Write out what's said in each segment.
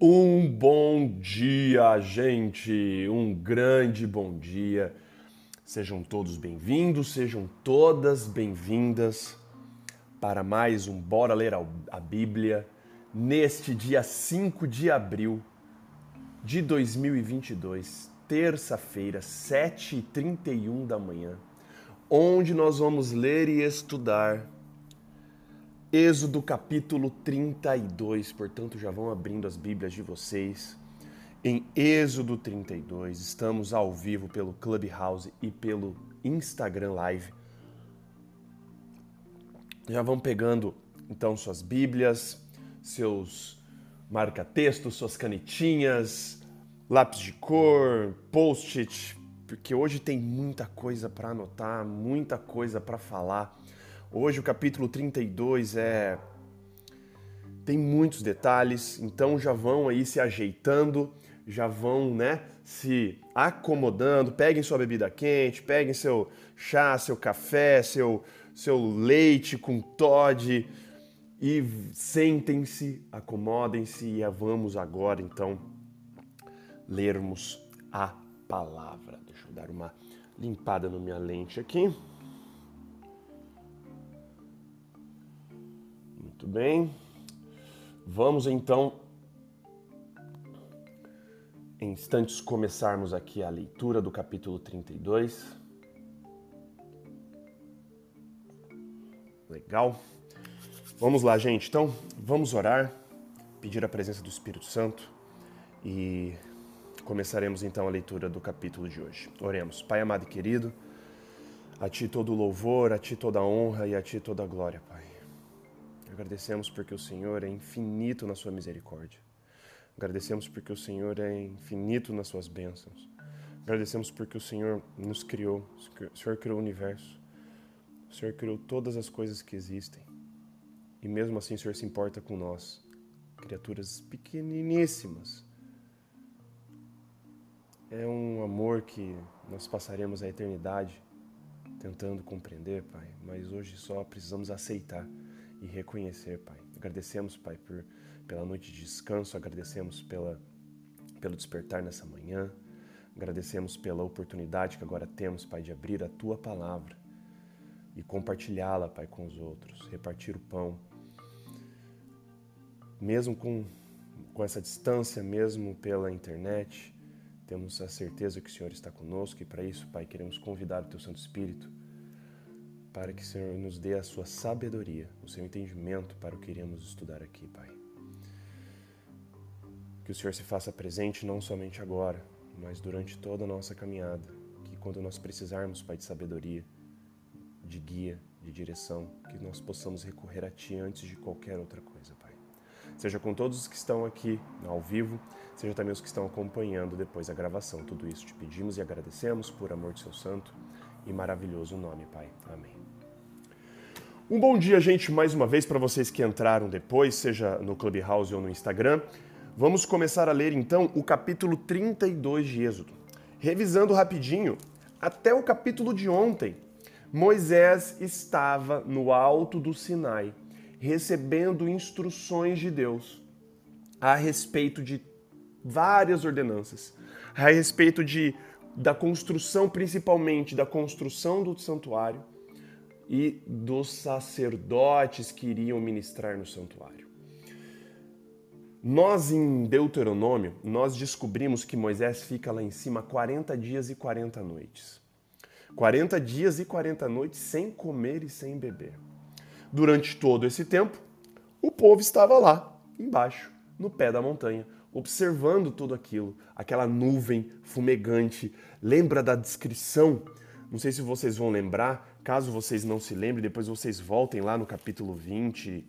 Um bom dia, gente! Um grande bom dia. Sejam todos bem-vindos, sejam todas bem-vindas para mais um Bora Ler a Bíblia neste dia 5 de abril de 2022, terça-feira, 7h31 da manhã, onde nós vamos ler e estudar Êxodo capítulo 32, portanto já vão abrindo as Bíblias de vocês. Em Êxodo 32, estamos ao vivo pelo Clubhouse e pelo Instagram Live. Já vão pegando então suas Bíblias, seus marca-textos, suas canetinhas, lápis de cor, post-it, porque hoje tem muita coisa para anotar, muita coisa para falar. Hoje o capítulo 32 é tem muitos detalhes, então já vão aí se ajeitando, já vão, né, se acomodando, peguem sua bebida quente, peguem seu chá, seu café, seu seu leite com Todd e sentem-se, acomodem-se e vamos agora então lermos a palavra. Deixa eu dar uma limpada na minha lente aqui. Muito bem. Vamos então, em instantes, começarmos aqui a leitura do capítulo 32. Legal. Vamos lá, gente. Então, vamos orar, pedir a presença do Espírito Santo e começaremos então a leitura do capítulo de hoje. Oremos. Pai amado e querido, a Ti todo louvor, a Ti toda honra e a Ti toda glória, Pai. Agradecemos porque o Senhor é infinito na sua misericórdia. Agradecemos porque o Senhor é infinito nas suas bênçãos. Agradecemos porque o Senhor nos criou. O Senhor criou o universo. O Senhor criou todas as coisas que existem. E mesmo assim o Senhor se importa com nós, criaturas pequeniníssimas. É um amor que nós passaremos a eternidade tentando compreender, Pai, mas hoje só precisamos aceitar e reconhecer, Pai. Agradecemos, Pai, por, pela noite de descanso, agradecemos pela, pelo despertar nessa manhã, agradecemos pela oportunidade que agora temos, Pai, de abrir a Tua palavra e compartilhá-la, Pai, com os outros, repartir o pão. Mesmo com, com essa distância, mesmo pela internet, temos a certeza que o Senhor está conosco e para isso, Pai, queremos convidar o Teu Santo Espírito para que o Senhor nos dê a sua sabedoria, o seu entendimento para o que iremos estudar aqui, Pai. Que o Senhor se faça presente não somente agora, mas durante toda a nossa caminhada. Que quando nós precisarmos, Pai, de sabedoria, de guia, de direção, que nós possamos recorrer a Ti antes de qualquer outra coisa, Pai. Seja com todos os que estão aqui ao vivo, seja também os que estão acompanhando depois a gravação. Tudo isso te pedimos e agradecemos por amor de Seu Santo e maravilhoso nome, Pai. Amém. Um bom dia, gente, mais uma vez para vocês que entraram depois, seja no Clubhouse ou no Instagram. Vamos começar a ler então o capítulo 32 de Êxodo. Revisando rapidinho, até o capítulo de ontem, Moisés estava no alto do Sinai, recebendo instruções de Deus a respeito de várias ordenanças, a respeito de da construção principalmente da construção do santuário e dos sacerdotes que iriam ministrar no santuário. Nós em Deuteronômio, nós descobrimos que Moisés fica lá em cima 40 dias e 40 noites. 40 dias e 40 noites sem comer e sem beber. Durante todo esse tempo, o povo estava lá, embaixo, no pé da montanha, observando tudo aquilo, aquela nuvem fumegante. Lembra da descrição? Não sei se vocês vão lembrar, Caso vocês não se lembrem, depois vocês voltem lá no capítulo 20,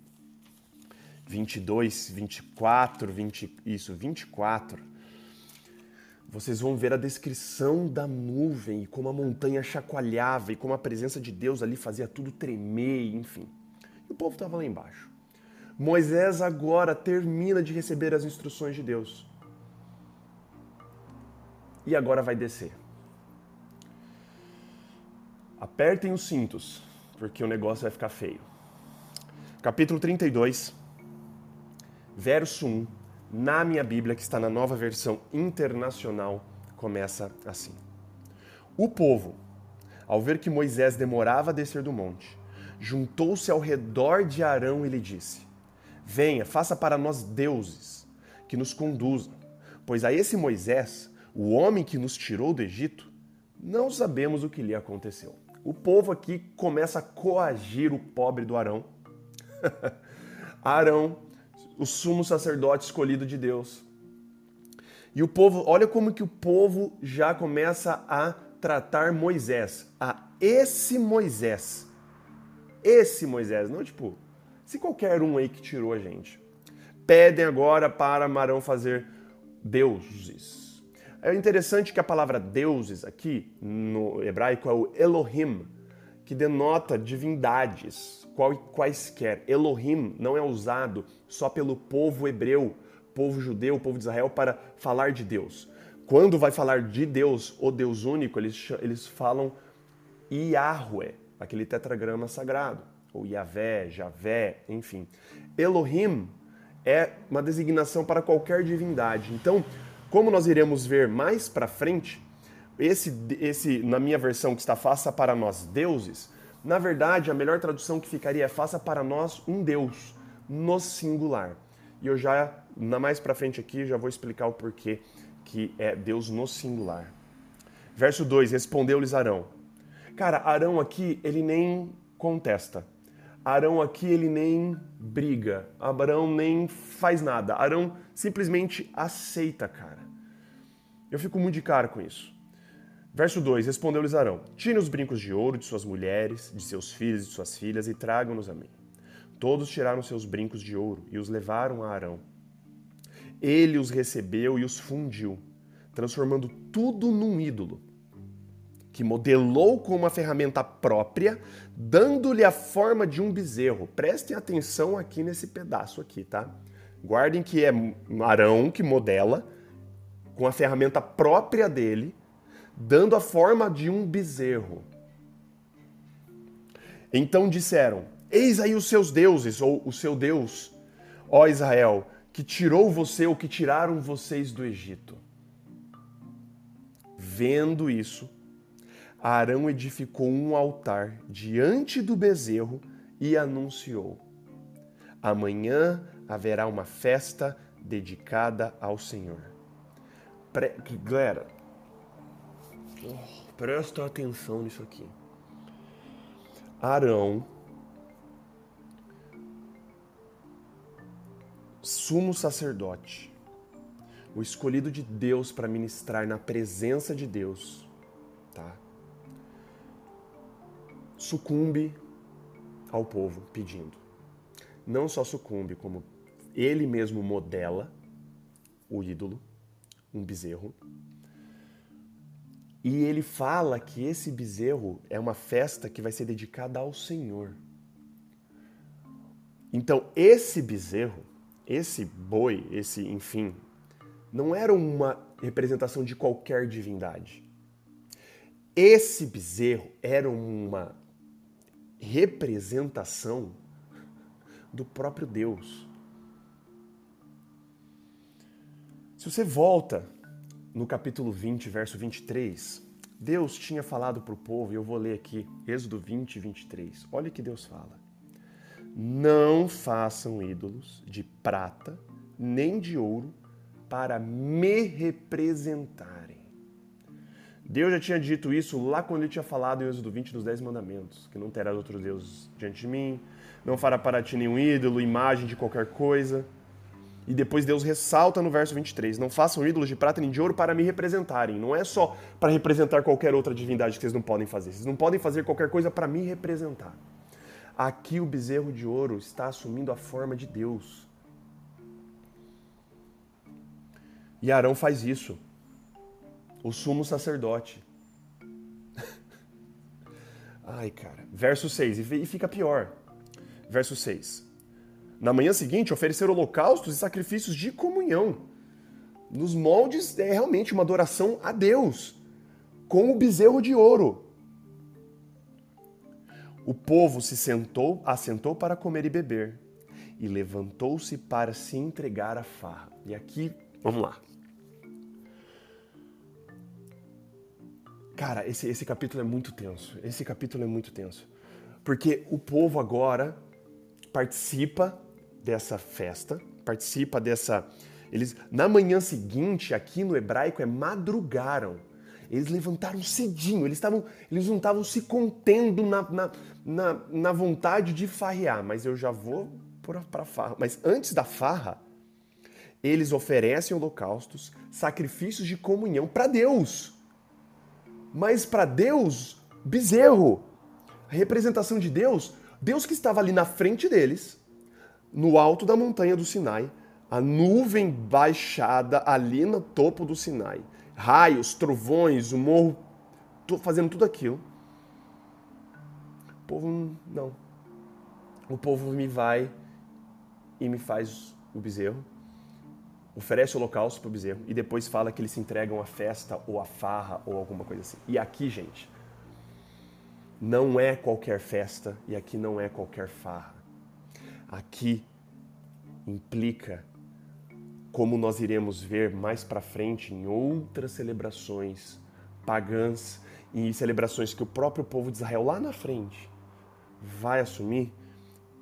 22, 24, 20, isso, 24. Vocês vão ver a descrição da nuvem e como a montanha chacoalhava e como a presença de Deus ali fazia tudo tremer, enfim. E o povo estava lá embaixo. Moisés agora termina de receber as instruções de Deus. E agora vai descer. Apertem os cintos, porque o negócio vai ficar feio. Capítulo 32, verso 1, na minha Bíblia, que está na nova versão internacional, começa assim: O povo, ao ver que Moisés demorava a descer do monte, juntou-se ao redor de Arão e lhe disse: Venha, faça para nós deuses que nos conduzam, pois a esse Moisés, o homem que nos tirou do Egito, não sabemos o que lhe aconteceu. O povo aqui começa a coagir o pobre do Arão. Arão, o sumo sacerdote escolhido de Deus. E o povo, olha como que o povo já começa a tratar Moisés, a esse Moisés. Esse Moisés, não tipo, se qualquer um aí que tirou a gente. Pedem agora para Marão fazer deuses. É interessante que a palavra deuses aqui no hebraico é o Elohim, que denota divindades, quaisquer. Elohim não é usado só pelo povo hebreu, povo judeu, povo de Israel, para falar de Deus. Quando vai falar de Deus, o Deus único, eles, eles falam Yahweh, aquele tetragrama sagrado, ou Yahvé, Javé, enfim. Elohim é uma designação para qualquer divindade. Então, como nós iremos ver mais para frente, esse, esse, na minha versão que está faça para nós deuses, na verdade a melhor tradução que ficaria é faça para nós um Deus no singular. E eu já, na mais para frente aqui, já vou explicar o porquê que é Deus no singular. Verso 2: Respondeu-lhes Arão. Cara, Arão aqui, ele nem contesta. Arão aqui, ele nem briga. Arão nem faz nada. Arão simplesmente aceita, cara. Eu fico muito de cara com isso. Verso 2: Respondeu-lhes Arão: Tire os brincos de ouro de suas mulheres, de seus filhos e de suas filhas e tragam-nos a mim. Todos tiraram seus brincos de ouro e os levaram a Arão. Ele os recebeu e os fundiu, transformando tudo num ídolo, que modelou com uma ferramenta própria, dando-lhe a forma de um bezerro. Prestem atenção aqui nesse pedaço aqui, tá? Guardem que é Arão que modela com a ferramenta própria dele dando a forma de um bezerro. Então disseram: Eis aí os seus deuses, ou o seu Deus, ó Israel, que tirou você ou que tiraram vocês do Egito. Vendo isso, Arão edificou um altar diante do bezerro e anunciou: Amanhã haverá uma festa dedicada ao Senhor. Pre... Galera, Presta atenção nisso aqui. Arão, sumo sacerdote, o escolhido de Deus para ministrar na presença de Deus, Sucumbe ao povo pedindo. Não só sucumbe, como ele mesmo modela o ídolo, um bezerro, e ele fala que esse bezerro é uma festa que vai ser dedicada ao Senhor. Então, esse bezerro, esse boi, esse, enfim, não era uma representação de qualquer divindade. Esse bezerro era uma representação do próprio Deus. Se você volta no capítulo 20, verso 23, Deus tinha falado para o povo, e eu vou ler aqui, Êxodo 20, 23. Olha o que Deus fala. Não façam ídolos de prata nem de ouro para me representarem. Deus já tinha dito isso lá quando ele tinha falado em Êxodo 20 dos Dez Mandamentos, que não terás outro Deus diante de mim, não fará para ti nenhum ídolo, imagem de qualquer coisa. E depois Deus ressalta no verso 23: Não façam ídolos de prata nem de ouro para me representarem. Não é só para representar qualquer outra divindade que vocês não podem fazer. Vocês não podem fazer qualquer coisa para me representar. Aqui o bezerro de ouro está assumindo a forma de Deus. E Arão faz isso. O sumo sacerdote. Ai, cara. Verso 6. E fica pior. Verso 6. Na manhã seguinte, oferecer holocaustos e sacrifícios de comunhão. Nos moldes é realmente uma adoração a Deus, com o bezerro de ouro. O povo se sentou, assentou para comer e beber. e levantou-se para se entregar à farra. E aqui, vamos lá. Cara, esse, esse capítulo é muito tenso. Esse capítulo é muito tenso. Porque o povo agora participa dessa festa, participa dessa. Eles na manhã seguinte, aqui no hebraico é madrugaram. Eles levantaram cedinho, eles, estavam, eles não estavam se contendo na, na, na, na vontade de farrear, mas eu já vou para farra. Mas antes da farra, eles oferecem holocaustos, sacrifícios de comunhão para Deus. Mas para Deus, bezerro, a representação de Deus, Deus que estava ali na frente deles, no alto da montanha do Sinai, a nuvem baixada ali no topo do Sinai raios, trovões, o morro, fazendo tudo aquilo. O povo não. O povo me vai e me faz o bezerro, oferece o holocausto para o bezerro e depois fala que eles se entregam à festa ou à farra ou alguma coisa assim. E aqui, gente, não é qualquer festa e aqui não é qualquer farra. Aqui implica como nós iremos ver mais para frente em outras celebrações pagãs e celebrações que o próprio povo de Israel lá na frente vai assumir,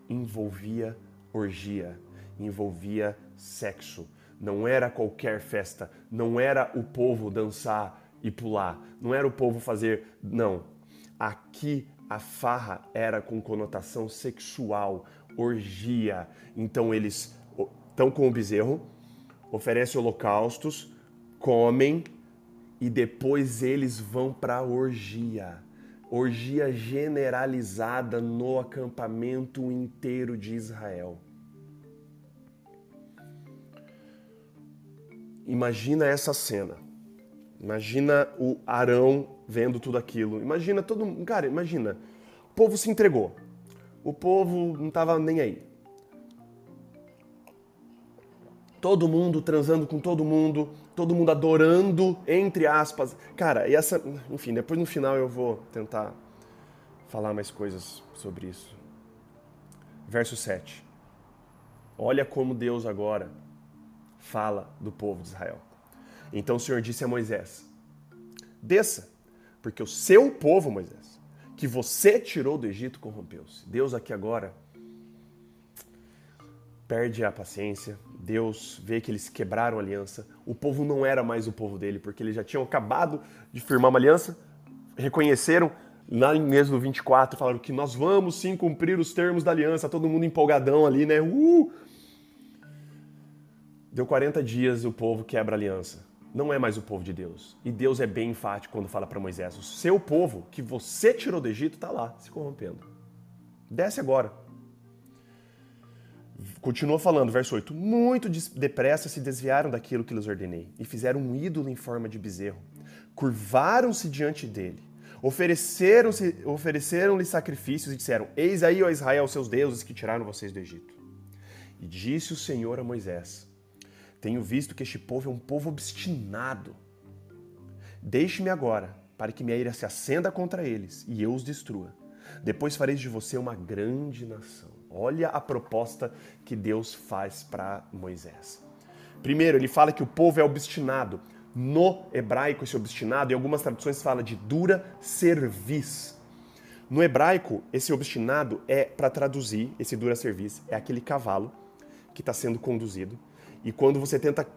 envolvia orgia, envolvia sexo. Não era qualquer festa, não era o povo dançar e pular, não era o povo fazer. Não. Aqui a farra era com conotação sexual, orgia. Então eles estão com o bezerro, oferecem holocaustos, comem e depois eles vão para a orgia. Orgia generalizada no acampamento inteiro de Israel. Imagina essa cena. Imagina o Arão vendo tudo aquilo. Imagina todo mundo. Cara, imagina. O povo se entregou. O povo não estava nem aí. todo mundo transando com todo mundo, todo mundo adorando, entre aspas. Cara, e essa. Enfim, depois no final eu vou tentar falar mais coisas sobre isso. Verso 7. Olha como Deus agora fala do povo de Israel. Então o Senhor disse a Moisés: Desça, porque o seu povo, Moisés, que você tirou do Egito, corrompeu-se. Deus aqui agora perde a paciência, Deus vê que eles quebraram a aliança. O povo não era mais o povo dele, porque eles já tinham acabado de firmar uma aliança, reconheceram lá em Êxodo 24, falaram que nós vamos sim cumprir os termos da aliança, todo mundo empolgadão ali, né? Uh! Deu 40 dias e o povo quebra a aliança. Não é mais o povo de Deus. E Deus é bem enfático quando fala para Moisés: o seu povo que você tirou do Egito está lá, se corrompendo. Desce agora. Continua falando, verso 8: Muito depressa se desviaram daquilo que lhes ordenei e fizeram um ídolo em forma de bezerro. Curvaram-se diante dele, ofereceram-lhe ofereceram sacrifícios e disseram: Eis aí, ó Israel, seus deuses que tiraram vocês do Egito. E disse o Senhor a Moisés: Tenho visto que este povo é um povo obstinado. Deixe-me agora, para que minha ira se acenda contra eles e eu os destrua. Depois fareis de você uma grande nação. Olha a proposta que Deus faz para Moisés. Primeiro, ele fala que o povo é obstinado. No hebraico, esse obstinado, em algumas traduções fala de dura cerviz. No hebraico, esse obstinado é, para traduzir, esse dura cerviz, é aquele cavalo que está sendo conduzido. E quando você tenta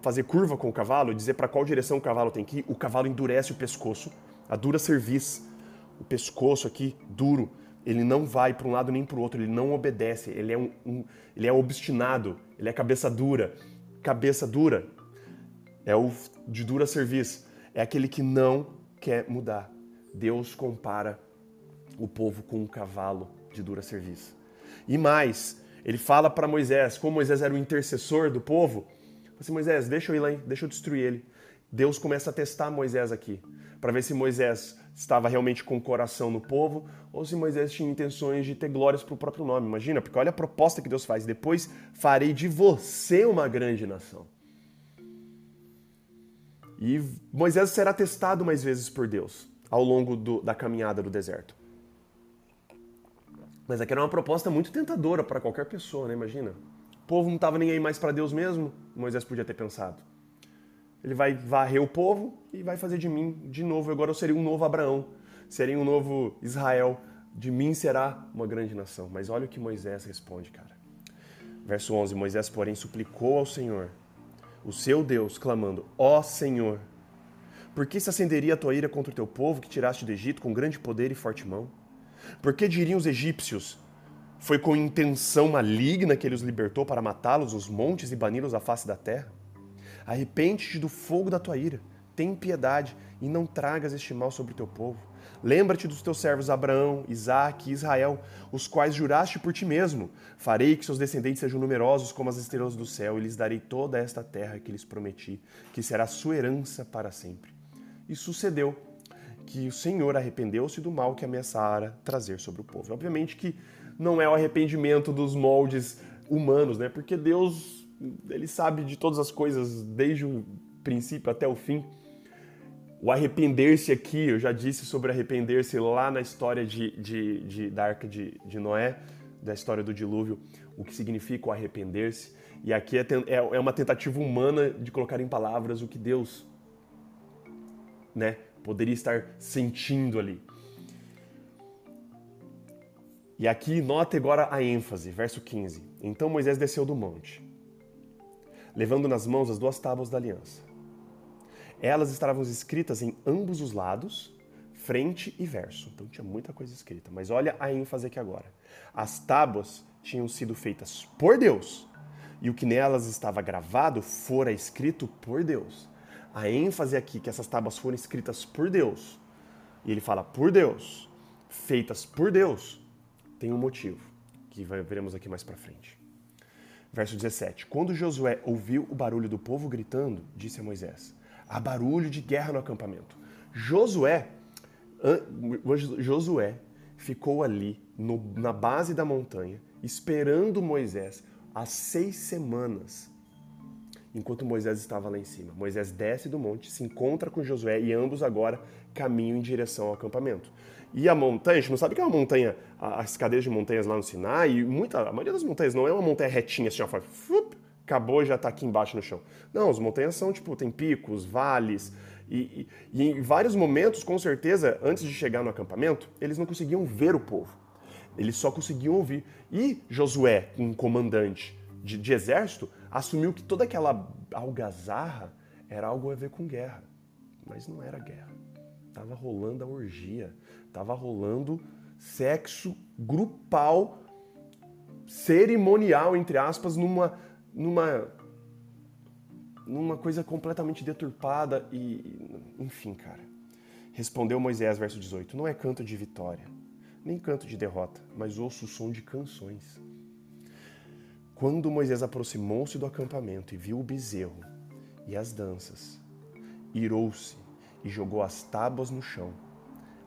fazer curva com o cavalo, dizer para qual direção o cavalo tem que ir, o cavalo endurece o pescoço, a dura cerviz, o pescoço aqui duro, ele não vai para um lado nem para o outro, ele não obedece, ele é, um, um, ele é obstinado, ele é cabeça dura. Cabeça dura é o de dura serviço, é aquele que não quer mudar. Deus compara o povo com um cavalo de dura serviço. E mais, ele fala para Moisés, como Moisés era o intercessor do povo, assim, Moisés, deixa eu ir lá, deixa eu destruir ele. Deus começa a testar Moisés aqui, para ver se Moisés estava realmente com o coração no povo ou se Moisés tinha intenções de ter glórias para o próprio nome. Imagina, porque olha a proposta que Deus faz: depois farei de você uma grande nação. E Moisés será testado mais vezes por Deus ao longo do, da caminhada do deserto. Mas aqui era uma proposta muito tentadora para qualquer pessoa, né? Imagina. O povo não estava nem aí mais para Deus mesmo, Moisés podia ter pensado. Ele vai varrer o povo e vai fazer de mim de novo. Agora eu seria um novo Abraão, seria um novo Israel. De mim será uma grande nação. Mas olha o que Moisés responde, cara. Verso 11: Moisés, porém, suplicou ao Senhor, o seu Deus, clamando: Ó oh, Senhor, por que se acenderia a tua ira contra o teu povo que tiraste do Egito com grande poder e forte mão? Por que diriam os egípcios? Foi com intenção maligna que ele os libertou para matá-los os montes e bani-los à face da terra? Arrepende-te do fogo da tua ira, tem piedade e não tragas este mal sobre o teu povo. Lembra-te dos teus servos Abraão, Isaque e Israel, os quais juraste por ti mesmo. Farei que seus descendentes sejam numerosos como as estrelas do céu, e lhes darei toda esta terra que lhes prometi, que será sua herança para sempre. E sucedeu que o Senhor arrependeu-se do mal que ameaçara trazer sobre o povo. Obviamente que não é o arrependimento dos moldes humanos, né? Porque Deus, ele sabe de todas as coisas desde o princípio até o fim. O arrepender-se aqui, eu já disse sobre arrepender-se lá na história de, de, de, da arca de, de Noé, da história do dilúvio, o que significa o arrepender-se. E aqui é, é, é uma tentativa humana de colocar em palavras o que Deus né, poderia estar sentindo ali. E aqui note agora a ênfase, verso 15. Então Moisés desceu do monte, levando nas mãos as duas tábuas da aliança. Elas estavam escritas em ambos os lados, frente e verso. Então tinha muita coisa escrita. Mas olha a ênfase aqui agora. As tábuas tinham sido feitas por Deus, e o que nelas estava gravado fora escrito por Deus. A ênfase aqui que essas tábuas foram escritas por Deus. E ele fala por Deus, feitas por Deus, tem um motivo que veremos aqui mais para frente. Verso 17. Quando Josué ouviu o barulho do povo gritando, disse a Moisés: Há barulho de guerra no acampamento. Josué, Josué ficou ali no, na base da montanha, esperando Moisés há seis semanas, enquanto Moisés estava lá em cima. Moisés desce do monte, se encontra com Josué e ambos agora caminham em direção ao acampamento. E a montanha, a gente não sabe que é uma montanha, as cadeias de montanhas lá no Sinai, muita, a maioria das montanhas não é uma montanha retinha assim, ó, acabou e já está aqui embaixo no chão. Não, as montanhas são tipo, tem picos, vales, e, e, e, em vários momentos, com certeza, antes de chegar no acampamento, eles não conseguiam ver o povo. Eles só conseguiam ouvir. E Josué, um comandante de, de exército, assumiu que toda aquela algazarra era algo a ver com guerra. Mas não era guerra. Tava rolando a orgia, tava rolando sexo grupal, cerimonial, entre aspas, numa numa numa coisa completamente deturpada e enfim, cara. Respondeu Moisés, verso 18: Não é canto de vitória, nem canto de derrota, mas ouço o som de canções. Quando Moisés aproximou-se do acampamento e viu o bezerro e as danças, irou-se e jogou as tábuas no chão,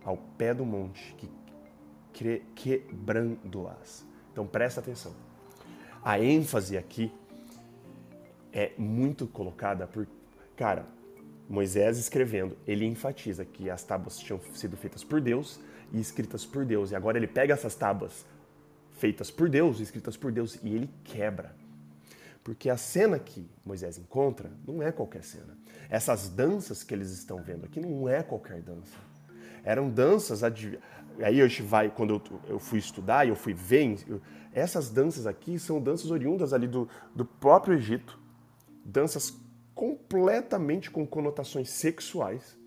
ao pé do monte, que quebrando-as. Então presta atenção. A ênfase aqui é muito colocada por. Cara, Moisés escrevendo, ele enfatiza que as tábuas tinham sido feitas por Deus e escritas por Deus. E agora ele pega essas tábuas feitas por Deus, escritas por Deus, e ele quebra. Porque a cena que Moisés encontra não é qualquer cena. Essas danças que eles estão vendo aqui não é qualquer dança. Eram danças. Aí a gente vai, quando eu, fui estudar e eu fui ver, essas danças aqui são danças oriundas ali do, do próprio Egito danças completamente com conotações sexuais.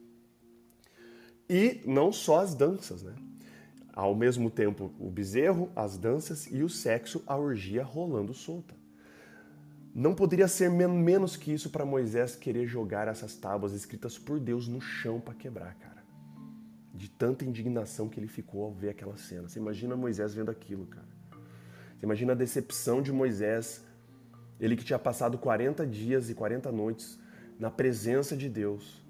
E não só as danças, né? Ao mesmo tempo, o bezerro, as danças e o sexo, a orgia rolando solta. Não poderia ser menos que isso para Moisés querer jogar essas tábuas escritas por Deus no chão para quebrar, cara. De tanta indignação que ele ficou ao ver aquela cena. Você imagina Moisés vendo aquilo, cara. Você imagina a decepção de Moisés ele que tinha passado 40 dias e 40 noites na presença de Deus.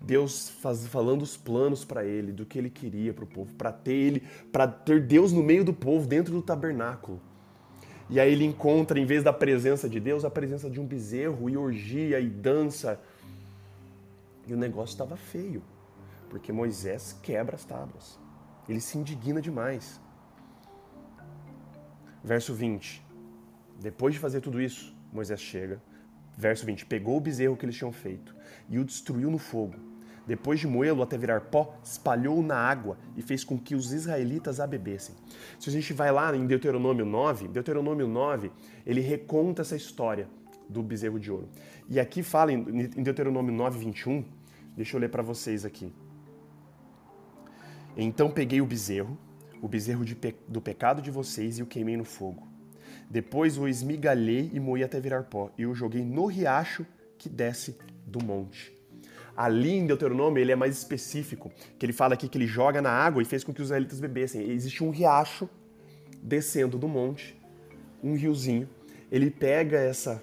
Deus faz, falando os planos para ele, do que ele queria para o povo, para ter ele, para ter Deus no meio do povo, dentro do tabernáculo. E aí ele encontra, em vez da presença de Deus, a presença de um bezerro e orgia e dança. E o negócio estava feio, porque Moisés quebra as tábuas. Ele se indigna demais. Verso 20. Depois de fazer tudo isso, Moisés chega. Verso 20. Pegou o bezerro que eles tinham feito e o destruiu no fogo. Depois de moê-lo até virar pó, espalhou-o na água e fez com que os israelitas a bebessem. Se a gente vai lá em Deuteronômio 9, Deuteronômio 9, ele reconta essa história do bezerro de ouro. E aqui fala em Deuteronômio 9, 21, deixa eu ler para vocês aqui. Então peguei o bezerro, o bezerro pe do pecado de vocês, e o queimei no fogo. Depois o esmigalhei e moí até virar pó, e o joguei no riacho que desce do monte. Ali em Deuteronômio ele é mais específico, que ele fala aqui que ele joga na água e fez com que os israelitas bebessem. Existe um riacho descendo do monte, um riozinho. Ele pega essa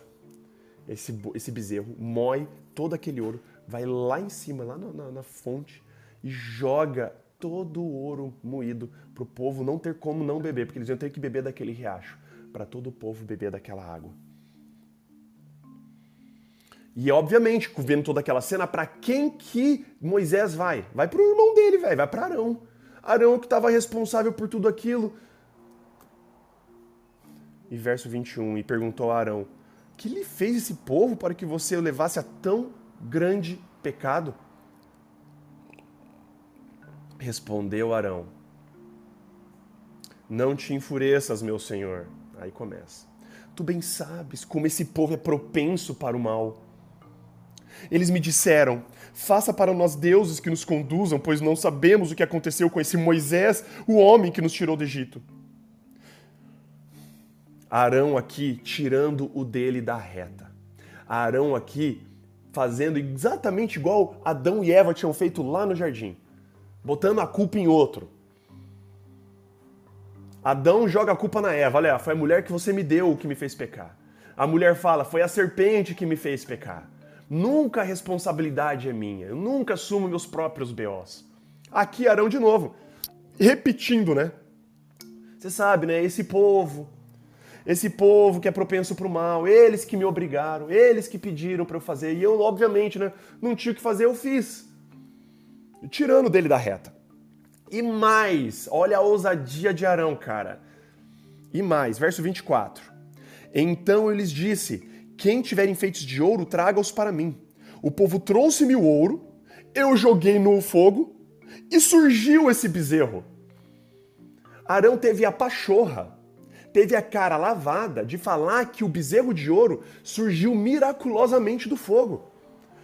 esse, esse bezerro, moe todo aquele ouro, vai lá em cima, lá na, na, na fonte, e joga todo o ouro moído para o povo não ter como não beber, porque eles iam ter que beber daquele riacho, para todo o povo beber daquela água. E obviamente, vendo toda aquela cena, para quem que Moisés vai? Vai para o irmão dele, velho, vai para Arão. Arão que estava responsável por tudo aquilo. E verso 21, e perguntou a Arão: que lhe fez esse povo para que você o levasse a tão grande pecado? Respondeu Arão: Não te enfureças, meu senhor. Aí começa. Tu bem sabes como esse povo é propenso para o mal. Eles me disseram: Faça para nós deuses que nos conduzam, pois não sabemos o que aconteceu com esse Moisés, o homem que nos tirou do Egito. Arão aqui tirando o dele da reta. Arão aqui fazendo exatamente igual Adão e Eva tinham feito lá no jardim, botando a culpa em outro. Adão joga a culpa na Eva, olha, foi a mulher que você me deu que me fez pecar. A mulher fala, foi a serpente que me fez pecar. Nunca a responsabilidade é minha, eu nunca assumo meus próprios BOs. Aqui Arão de novo, repetindo, né? Você sabe, né? Esse povo, esse povo que é propenso para o mal, eles que me obrigaram, eles que pediram para eu fazer, e eu, obviamente, né, não tinha o que fazer, eu fiz. Tirando dele da reta. E mais, olha a ousadia de Arão, cara. E mais, verso 24. Então eu lhes disse: Quem tiver enfeites de ouro, traga-os para mim. O povo trouxe-me o ouro, eu joguei no fogo e surgiu esse bezerro. Arão teve a pachorra teve a cara lavada de falar que o bezerro de ouro surgiu miraculosamente do fogo.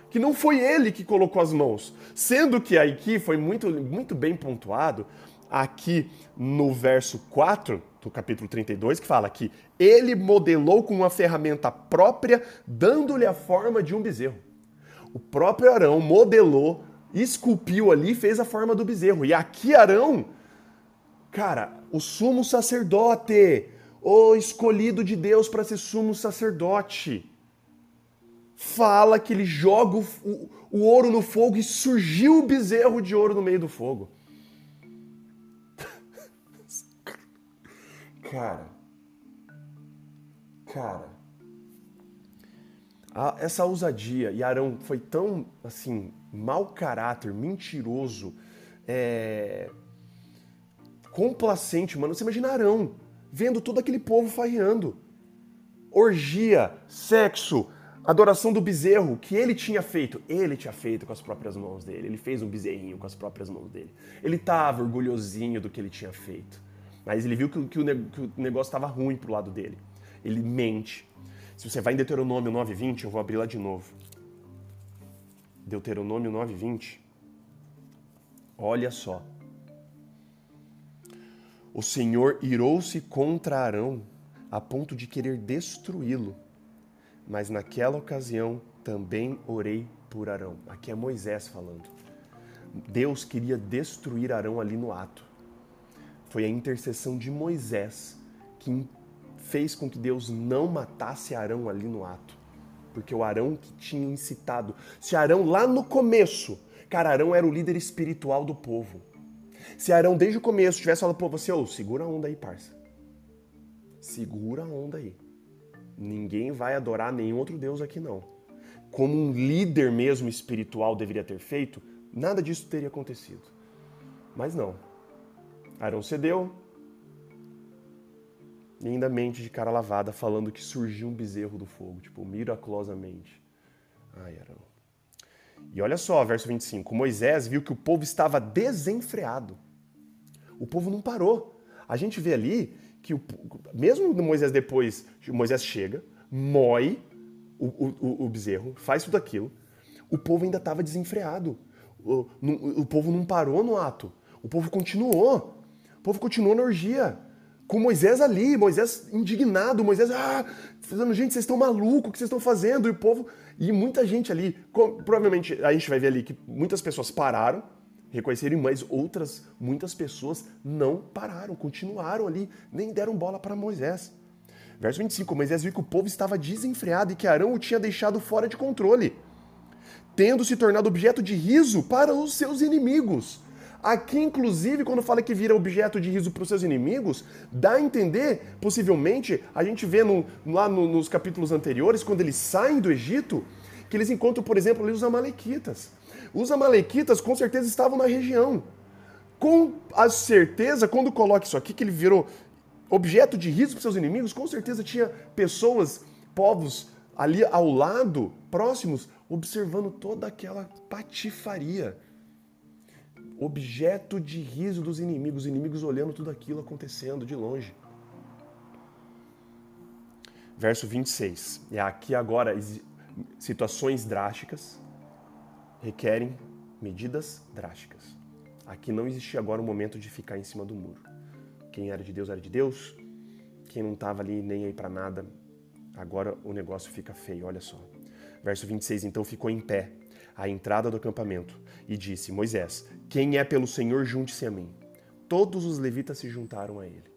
Que não foi ele que colocou as mãos. Sendo que aqui foi muito, muito bem pontuado, aqui no verso 4 do capítulo 32, que fala que ele modelou com uma ferramenta própria, dando-lhe a forma de um bezerro. O próprio Arão modelou, esculpiu ali, fez a forma do bezerro. E aqui Arão, cara, o sumo sacerdote, o escolhido de Deus para ser sumo sacerdote. Fala que ele joga o, o, o, ouro no fogo e surgiu o bezerro de ouro no meio do fogo. Cara, cara, a, essa ousadia, e Arão foi tão, assim, mau caráter, mentiroso, é, complacente, mano. Você imagina Arão, vendo todo aquele povo farreando. Orgia, sexo, adoração do bezerro que ele tinha feito. Ele tinha feito com as próprias mãos dele. Ele fez um bezerrinho com as próprias mãos dele. Ele estava orgulhosinho do que ele tinha feito. Mas ele viu que, que, o, que o, negócio estava ruim pro lado dele. Ele mente. Se você vai em Deuteronômio 9,20, eu vou abrir lá de novo. Deuteronômio 9,20. Olha só. O Senhor irou-se contra Arão a ponto de querer destruí-lo. Mas naquela ocasião também orei por Arão. Aqui é Moisés falando. Deus queria destruir Arão ali no ato. Foi a intercessão de Moisés que fez com que Deus não matasse Arão ali no ato. Porque o Arão que tinha incitado. Se Arão lá no começo, cara, Arão era o líder espiritual do povo. Se Arão desde o começo tivesse falado, pô, você, ô, segura a onda aí, parça. Segura a onda aí. Ninguém vai adorar nenhum outro Deus aqui, não. Como um líder mesmo espiritual deveria ter feito, nada disso teria acontecido. Mas não. Arão cedeu. lindamente de cara lavada, falando que surgiu um bezerro do fogo, tipo, miraculosamente. Ai, Arão. E olha só, verso 25: Moisés viu que o povo estava desenfreado. O povo não parou. A gente vê ali que, o, mesmo Moisés depois, Moisés chega, moe o, o, o bezerro, faz tudo aquilo, o povo ainda estava desenfreado. O, o povo não parou no ato. O povo continuou. O povo continuou na orgia com Moisés ali, Moisés indignado, Moisés, ah, falando, gente, vocês estão malucos, o que vocês estão fazendo? E o povo, e muita gente ali, provavelmente a gente vai ver ali que muitas pessoas pararam, reconheceram, mas outras, muitas pessoas não pararam, continuaram ali, nem deram bola para Moisés. Verso 25, Moisés viu que o povo estava desenfreado e que Arão o tinha deixado fora de controle, tendo se tornado objeto de riso para os seus inimigos. Aqui, inclusive, quando fala que vira objeto de riso para os seus inimigos, dá a entender, possivelmente, a gente vê no, lá no, nos capítulos anteriores, quando eles saem do Egito, que eles encontram, por exemplo, ali os Amalequitas. Os Amalequitas, com certeza, estavam na região. Com a certeza, quando coloca isso aqui, que ele virou objeto de riso para seus inimigos, com certeza tinha pessoas, povos ali ao lado, próximos, observando toda aquela patifaria objeto de riso dos inimigos, os inimigos olhando tudo aquilo acontecendo de longe. Verso 26. E aqui agora situações drásticas requerem medidas drásticas. Aqui não existia agora o momento de ficar em cima do muro. Quem era de Deus era de Deus, quem não estava ali nem aí para nada, agora o negócio fica feio, olha só. Verso 26, então ficou em pé à entrada do acampamento e disse: Moisés, quem é pelo Senhor, junte-se a mim. Todos os levitas se juntaram a ele.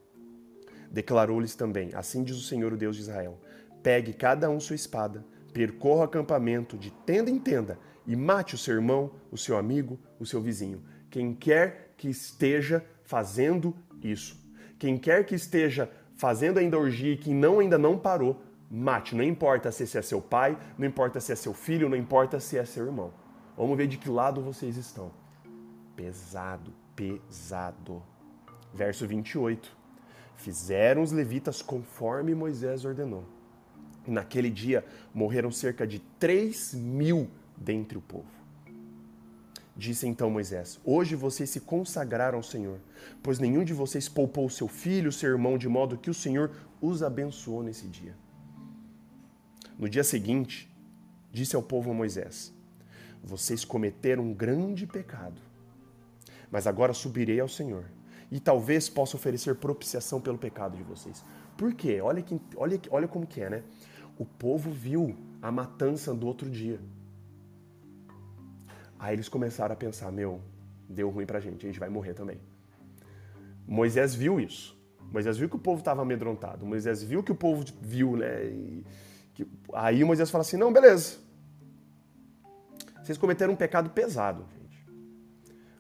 Declarou-lhes também: Assim diz o Senhor, o Deus de Israel: Pegue cada um sua espada, percorra o acampamento de tenda em tenda e mate o seu irmão, o seu amigo, o seu vizinho. Quem quer que esteja fazendo isso, quem quer que esteja fazendo ainda orgia e que não ainda não parou, Mate, não importa se é seu pai, não importa se é seu filho, não importa se é seu irmão. Vamos ver de que lado vocês estão. Pesado, pesado. Verso 28. Fizeram os levitas conforme Moisés ordenou. E naquele dia morreram cerca de 3 mil dentre o povo. Disse então Moisés: Hoje vocês se consagraram ao Senhor, pois nenhum de vocês poupou seu filho, seu irmão, de modo que o Senhor os abençoou nesse dia. No dia seguinte, disse ao povo Moisés: Vocês cometeram um grande pecado, mas agora subirei ao Senhor e talvez possa oferecer propiciação pelo pecado de vocês. Por quê? Olha, que, olha, olha como que é, né? O povo viu a matança do outro dia. Aí eles começaram a pensar: meu, deu ruim pra gente, a gente vai morrer também. Moisés viu isso. Moisés viu que o povo estava amedrontado. Moisés viu que o povo viu, né? E que, aí Moisés fala assim: não, beleza. Vocês cometeram um pecado pesado.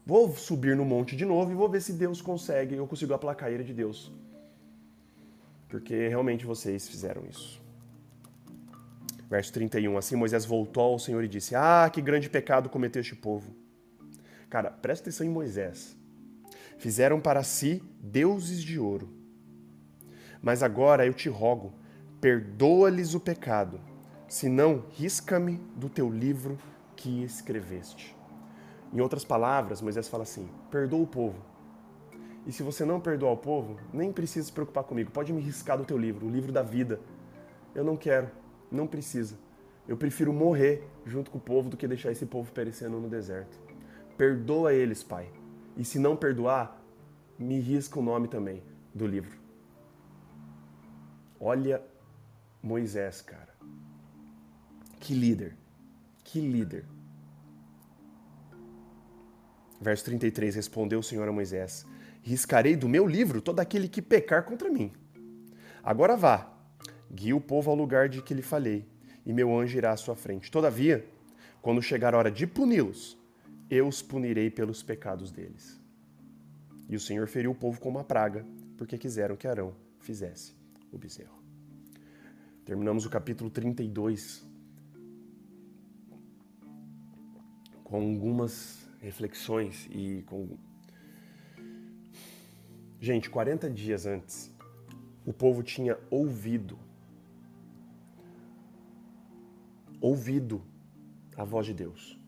Vou subir no monte de novo e vou ver se Deus consegue, eu consigo aplacar a ira de Deus. Porque realmente vocês fizeram isso. Verso 31. Assim Moisés voltou ao Senhor e disse: Ah, que grande pecado cometeu este povo. Cara, presta atenção em Moisés. Fizeram para si deuses de ouro. Mas agora eu te rogo, perdoa-lhes o pecado, senão risca-me do teu livro que escreveste. Em outras palavras, Moisés fala assim: perdoa o povo. E se você não perdoar o povo, nem precisa se preocupar comigo, pode me riscar do teu livro, o livro da vida. Eu não quero, não precisa. Eu prefiro morrer junto com o povo do que deixar esse povo perecendo no deserto. Perdoa eles, Pai. E se não perdoar, me risca o nome também do livro. Olha Moisés, cara. Que líder. Que líder. Verso 33: Respondeu o Senhor a Moisés: Riscarei do meu livro todo aquele que pecar contra mim. Agora vá, guie o povo ao lugar de que lhe falei, e meu anjo irá à sua frente. Todavia, quando chegar a hora de puni-los, eu os punirei pelos pecados deles. E o Senhor feriu o povo com uma praga, porque quiseram que Arão fizesse o bezerro. Terminamos o capítulo 32 com algumas reflexões e com. Gente, 40 dias antes o povo tinha ouvido ouvido a voz de Deus.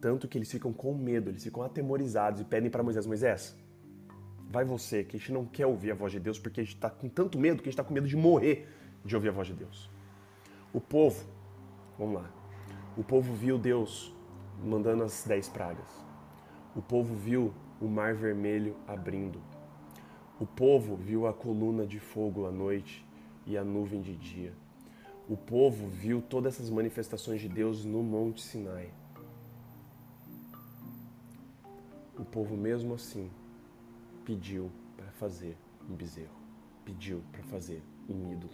Tanto que eles ficam com medo, eles ficam atemorizados e pedem para Moisés: Moisés, vai você, que a gente não quer ouvir a voz de Deus porque a gente está com tanto medo que a gente está com medo de morrer de ouvir a voz de Deus. O povo, vamos lá, o povo viu Deus mandando as dez pragas. O povo viu o mar vermelho abrindo. O povo viu a coluna de fogo à noite e a nuvem de dia o povo viu todas essas manifestações de Deus no Monte Sinai. O povo, mesmo assim, pediu para fazer um bezerro, pediu para fazer um ídolo.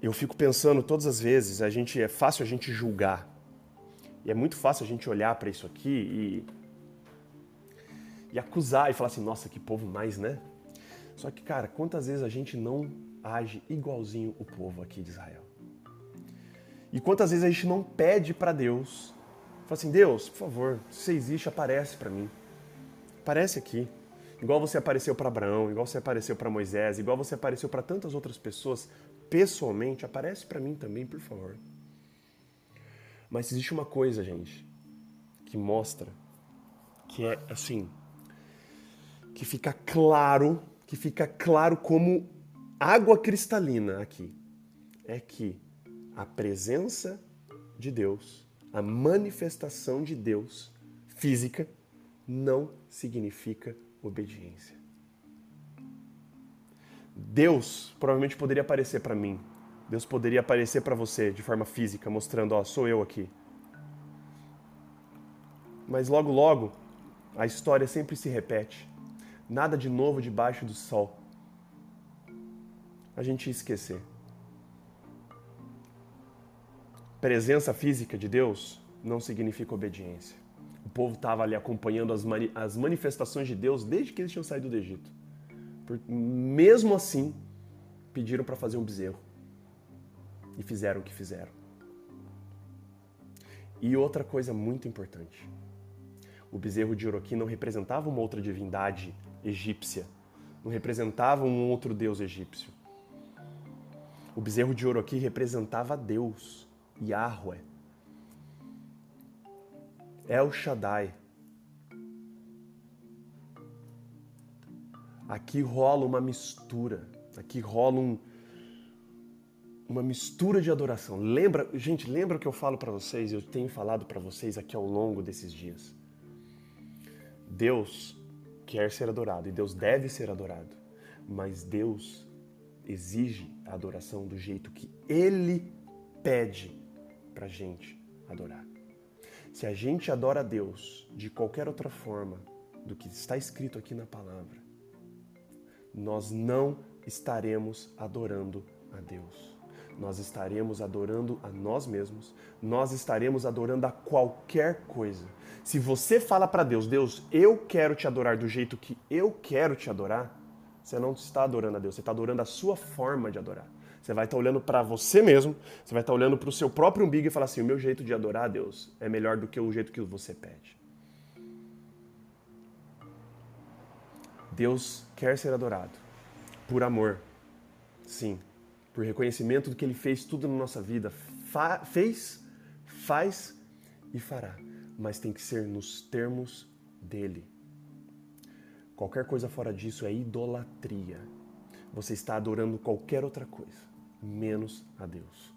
Eu fico pensando todas as vezes, a gente é fácil a gente julgar. E é muito fácil a gente olhar para isso aqui e e acusar e falar assim, nossa, que povo mais, né? Só que, cara, quantas vezes a gente não age igualzinho o povo aqui de Israel. E quantas vezes a gente não pede para Deus, fala assim, Deus, por favor, se você existe, aparece para mim. Aparece aqui. Igual você apareceu para Abraão, igual você apareceu para Moisés, igual você apareceu para tantas outras pessoas, pessoalmente, aparece para mim também, por favor. Mas existe uma coisa, gente, que mostra que é assim, que fica claro, que fica claro como água cristalina aqui é que a presença de Deus, a manifestação de Deus física, não significa obediência. Deus provavelmente poderia aparecer para mim. Deus poderia aparecer para você de forma física, mostrando, ó, sou eu aqui. Mas logo logo a história sempre se repete. Nada de novo debaixo do sol a gente ia esquecer. Presença física de Deus não significa obediência. O povo estava ali acompanhando as, mani as manifestações de Deus desde que eles tinham saído do Egito. Por, mesmo assim, pediram para fazer um bezerro. E fizeram o que fizeram. E outra coisa muito importante: o bezerro de Oroquim não representava uma outra divindade egípcia, não representava um outro deus egípcio. O bezerro de ouro aqui representava Deus, Yahweh. El Shaddai. Aqui rola uma mistura, aqui rola um, uma mistura de adoração. Lembra, gente, lembra o que eu falo para vocês, eu tenho falado para vocês aqui ao longo desses dias. Deus quer ser adorado e Deus deve ser adorado, mas Deus exige a adoração do jeito que Ele pede para gente adorar. Se a gente adora a Deus de qualquer outra forma do que está escrito aqui na palavra, nós não estaremos adorando a Deus. Nós estaremos adorando a nós mesmos, nós estaremos adorando a qualquer coisa. Se você fala para Deus, Deus, eu quero te adorar do jeito que eu quero te adorar, você não está adorando a Deus, você está adorando a sua forma de adorar. Você vai estar olhando para você mesmo, você vai estar olhando para o seu próprio umbigo e falar assim: o meu jeito de adorar a Deus é melhor do que o jeito que você pede. Deus quer ser adorado por amor, sim, por reconhecimento do que Ele fez tudo na nossa vida, Fa fez, faz e fará, mas tem que ser nos termos dele. Qualquer coisa fora disso é idolatria. Você está adorando qualquer outra coisa, menos a Deus.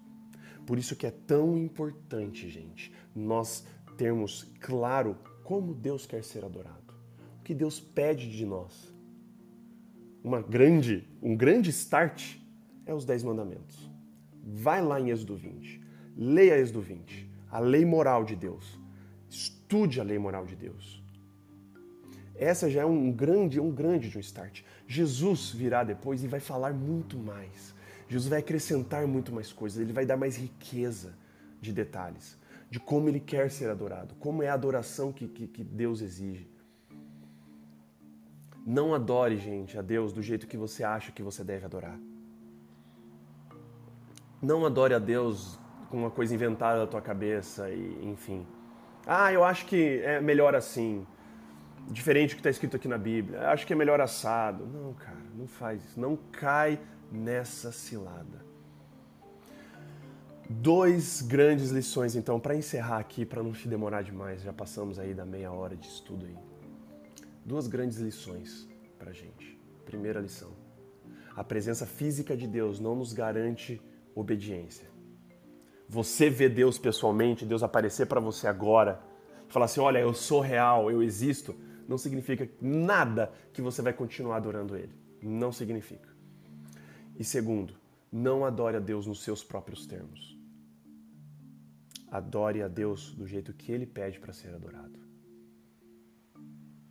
Por isso que é tão importante, gente, nós termos claro como Deus quer ser adorado. O que Deus pede de nós. Uma grande, um grande start é os Dez Mandamentos. Vai lá em Êxodo 20. Leia Êxodo 20. A lei moral de Deus. Estude a lei moral de Deus. Essa já é um grande, um grande de um start. Jesus virá depois e vai falar muito mais. Jesus vai acrescentar muito mais coisas, ele vai dar mais riqueza de detalhes, de como ele quer ser adorado, como é a adoração que, que, que Deus exige. Não adore, gente, a Deus do jeito que você acha que você deve adorar. Não adore a Deus com uma coisa inventada da tua cabeça e, enfim. Ah, eu acho que é melhor assim. diferente do que está escrito aqui na Bíblia. Acho que é melhor assado. Não, cara, não faz isso. Não cai nessa cilada. Dois grandes lições, então, para encerrar aqui, para não te demorar demais. Já passamos aí da meia hora de estudo aí. Duas grandes lições para gente. Primeira lição: a presença física de Deus não nos garante obediência. Você vê Deus pessoalmente, Deus aparecer para você agora, falar assim: olha, eu sou real, eu existo, não significa nada que você vai continuar adorando Ele. Não significa. E segundo, não adore a Deus nos seus próprios termos. Adore a Deus do jeito que Ele pede para ser adorado.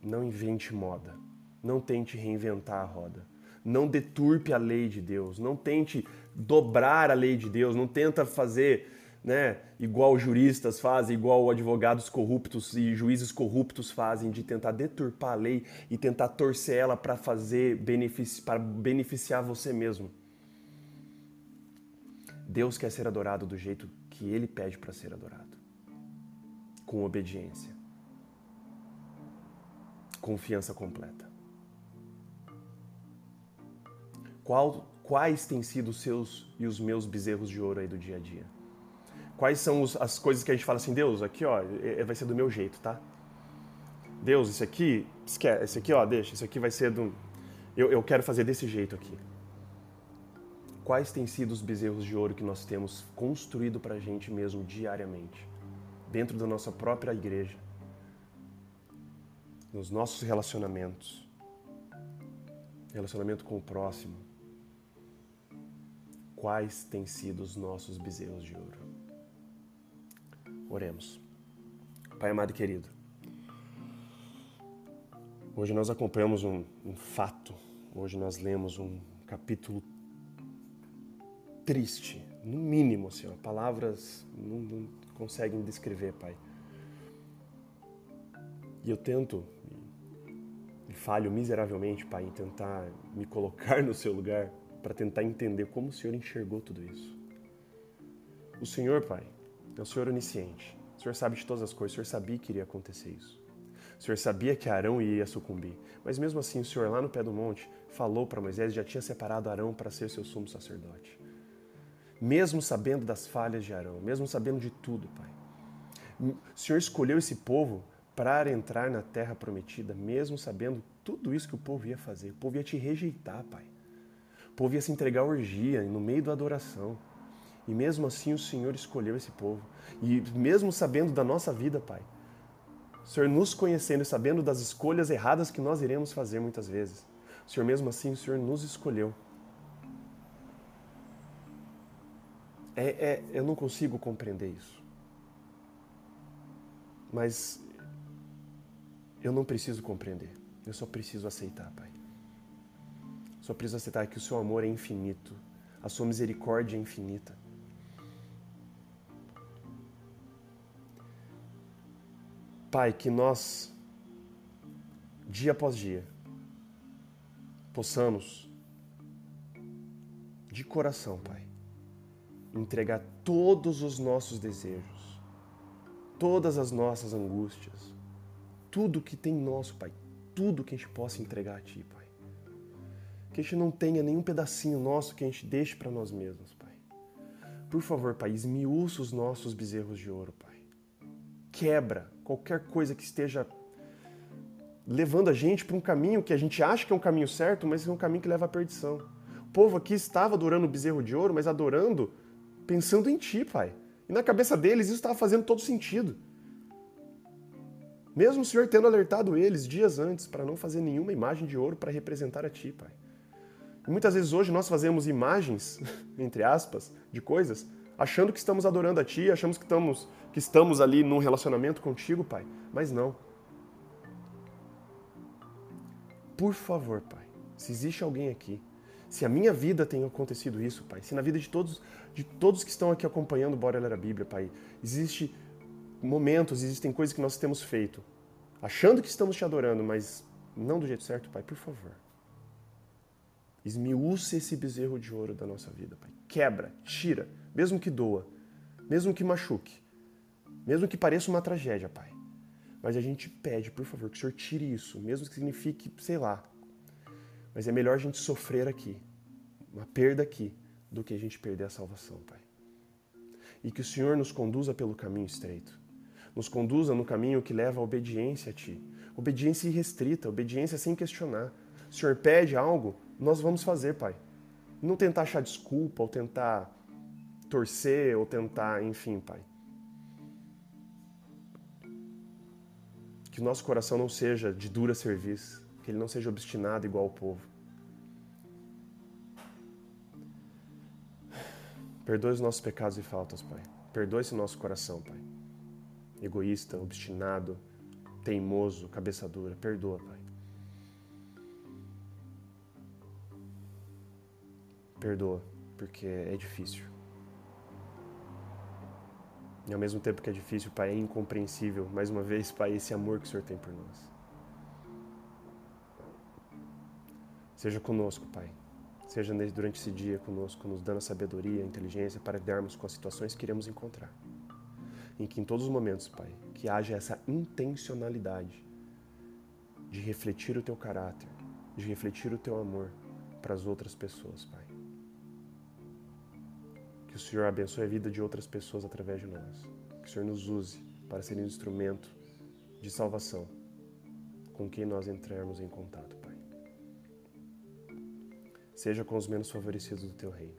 Não invente moda. Não tente reinventar a roda. Não deturpe a lei de Deus. Não tente dobrar a lei de Deus. Não tenta fazer né, igual juristas fazem, igual advogados corruptos e juízes corruptos fazem, de tentar deturpar a lei e tentar torcer ela para fazer benefici para beneficiar você mesmo. Deus quer ser adorado do jeito que ele pede para ser adorado. Com obediência. Confiança completa. Qual, quais têm sido os seus e os meus bezerros de ouro aí do dia a dia? Quais são os, as coisas que a gente fala assim, Deus, aqui ó, é, vai ser do meu jeito, tá? Deus, isso aqui, esquece, esse aqui ó, deixa, isso aqui vai ser do... Eu, eu quero fazer desse jeito aqui. Quais têm sido os bezerros de ouro que nós temos construído para a gente mesmo diariamente? Dentro da nossa própria igreja, nos nossos relacionamentos, relacionamento com o próximo. Quais têm sido os nossos bezerros de ouro? Oremos. Pai amado e querido, hoje nós acompanhamos um, um fato, hoje nós lemos um capítulo triste, no mínimo, Senhor. Palavras não, não conseguem descrever, Pai. E eu tento, e falho miseravelmente, Pai, em tentar me colocar no seu lugar para tentar entender como o Senhor enxergou tudo isso. O Senhor, Pai, é o Senhor onisciente. O Senhor sabe de todas as coisas. O Senhor sabia que iria acontecer isso. O Senhor sabia que Arão ia sucumbir. Mas mesmo assim, o Senhor lá no pé do monte falou para Moisés, já tinha separado Arão para ser seu sumo sacerdote. Mesmo sabendo das falhas de Arão, mesmo sabendo de tudo, Pai. O Senhor escolheu esse povo para entrar na terra prometida, mesmo sabendo tudo isso que o povo ia fazer. O povo ia te rejeitar, Pai. Povo ia se entregar à orgia no meio da adoração. E mesmo assim o Senhor escolheu esse povo. E mesmo sabendo da nossa vida, Pai, o Senhor nos conhecendo e sabendo das escolhas erradas que nós iremos fazer muitas vezes, o Senhor mesmo assim, o Senhor nos escolheu. É, é, eu não consigo compreender isso. Mas eu não preciso compreender. Eu só preciso aceitar, Pai. Só preciso aceitar que o seu amor é infinito, a sua misericórdia é infinita. Pai, que nós, dia após dia, possamos, de coração, Pai, entregar todos os nossos desejos, todas as nossas angústias, tudo que tem nosso, Pai, tudo que a gente possa entregar a Ti, Pai. Que a gente não tenha nenhum pedacinho nosso que a gente deixe para nós mesmos, Pai. Por favor, Pai, esmiúça os nossos bezerros de ouro, Pai. Quebra qualquer coisa que esteja levando a gente para um caminho que a gente acha que é um caminho certo, mas é um caminho que leva à perdição. O povo aqui estava adorando o bezerro de ouro, mas adorando pensando em ti, Pai. E na cabeça deles isso estava fazendo todo sentido. Mesmo o Senhor tendo alertado eles dias antes para não fazer nenhuma imagem de ouro para representar a Ti, Pai. E muitas vezes hoje nós fazemos imagens, entre aspas, de coisas, achando que estamos adorando a Ti, achamos que estamos que estamos ali num relacionamento contigo, Pai, mas não. Por favor, Pai, se existe alguém aqui, se a minha vida tem acontecido isso, Pai, se na vida de todos, de todos que estão aqui acompanhando Bora Ler a Bíblia, Pai, existe momentos, existem coisas que nós temos feito, achando que estamos te adorando, mas não do jeito certo, Pai, por favor. Esmiúça esse bezerro de ouro da nossa vida, Pai. Quebra, tira, mesmo que doa, mesmo que machuque. Mesmo que pareça uma tragédia, Pai. Mas a gente pede, por favor, que o Senhor tire isso, mesmo que signifique, sei lá. Mas é melhor a gente sofrer aqui, uma perda aqui, do que a gente perder a salvação, Pai. E que o Senhor nos conduza pelo caminho estreito. Nos conduza no caminho que leva à obediência a Ti. Obediência irrestrita, obediência sem questionar. O Senhor pede algo, nós vamos fazer, Pai. Não tentar achar desculpa, ou tentar torcer, ou tentar, enfim, Pai. Que o nosso coração não seja de dura serviço, que ele não seja obstinado igual o povo. Perdoe os nossos pecados e faltas, Pai. Perdoe esse nosso coração, Pai. Egoísta, obstinado, teimoso, cabeça dura. Perdoa, Pai. Perdoa, porque é difícil. E ao mesmo tempo que é difícil, Pai, é incompreensível. Mais uma vez, Pai, esse amor que o Senhor tem por nós. Seja conosco, Pai. Seja durante esse dia conosco, nos dando a sabedoria, a inteligência para lidarmos com as situações que iremos encontrar. Em que em todos os momentos, Pai, que haja essa intencionalidade de refletir o teu caráter, de refletir o teu amor para as outras pessoas, Pai o Senhor abençoe a vida de outras pessoas através de nós. Que o Senhor nos use para ser um instrumento de salvação com quem nós entrarmos em contato, Pai. Seja com os menos favorecidos do Teu reino.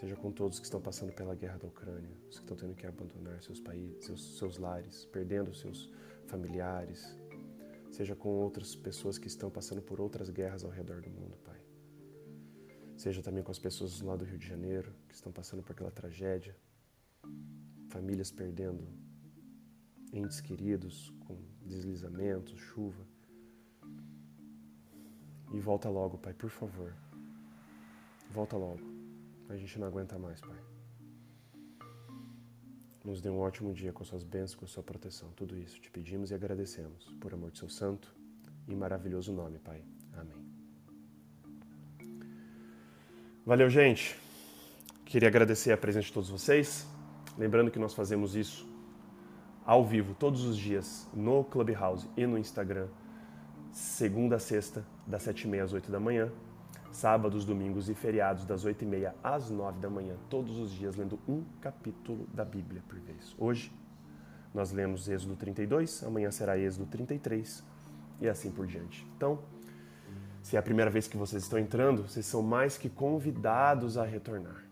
Seja com todos que estão passando pela guerra da Ucrânia, os que estão tendo que abandonar seus países, seus, seus lares, perdendo seus familiares. Seja com outras pessoas que estão passando por outras guerras ao redor do mundo, Pai seja também com as pessoas lá do Rio de Janeiro que estão passando por aquela tragédia, famílias perdendo entes queridos com deslizamentos, chuva. E volta logo, Pai, por favor. Volta logo. A gente não aguenta mais, Pai. Nos dê um ótimo dia com suas bênçãos, com sua proteção. Tudo isso te pedimos e agradecemos, por amor de seu santo e maravilhoso nome, Pai. Amém. Valeu, gente. Queria agradecer a presença de todos vocês. Lembrando que nós fazemos isso ao vivo todos os dias no Clubhouse e no Instagram, segunda a sexta, das sete e meia às oito da manhã, sábados, domingos e feriados, das oito e meia às nove da manhã, todos os dias lendo um capítulo da Bíblia por vez. Hoje nós lemos Êxodo 32, amanhã será Êxodo 33 e assim por diante. Então, se é a primeira vez que vocês estão entrando, vocês são mais que convidados a retornar.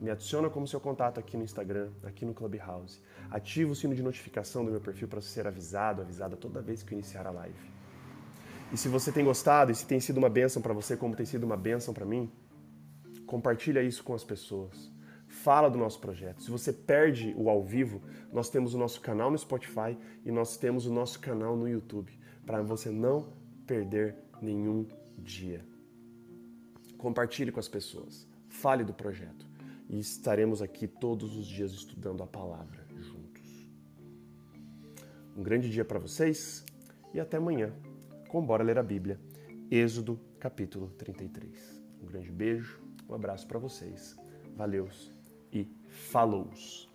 Me adiciona como seu contato aqui no Instagram, aqui no Clubhouse. Ativa o sino de notificação do meu perfil para ser avisado, avisada toda vez que eu iniciar a live. E se você tem gostado e se tem sido uma bênção para você, como tem sido uma bênção para mim, compartilha isso com as pessoas. Fala do nosso projeto. Se você perde o ao vivo, nós temos o nosso canal no Spotify e nós temos o nosso canal no YouTube, para você não perder nenhum dia. Compartilhe com as pessoas, fale do projeto e estaremos aqui todos os dias estudando a palavra juntos. Um grande dia para vocês e até amanhã com Bora Ler a Bíblia, Êxodo capítulo 33. Um grande beijo, um abraço para vocês, valeus e falous!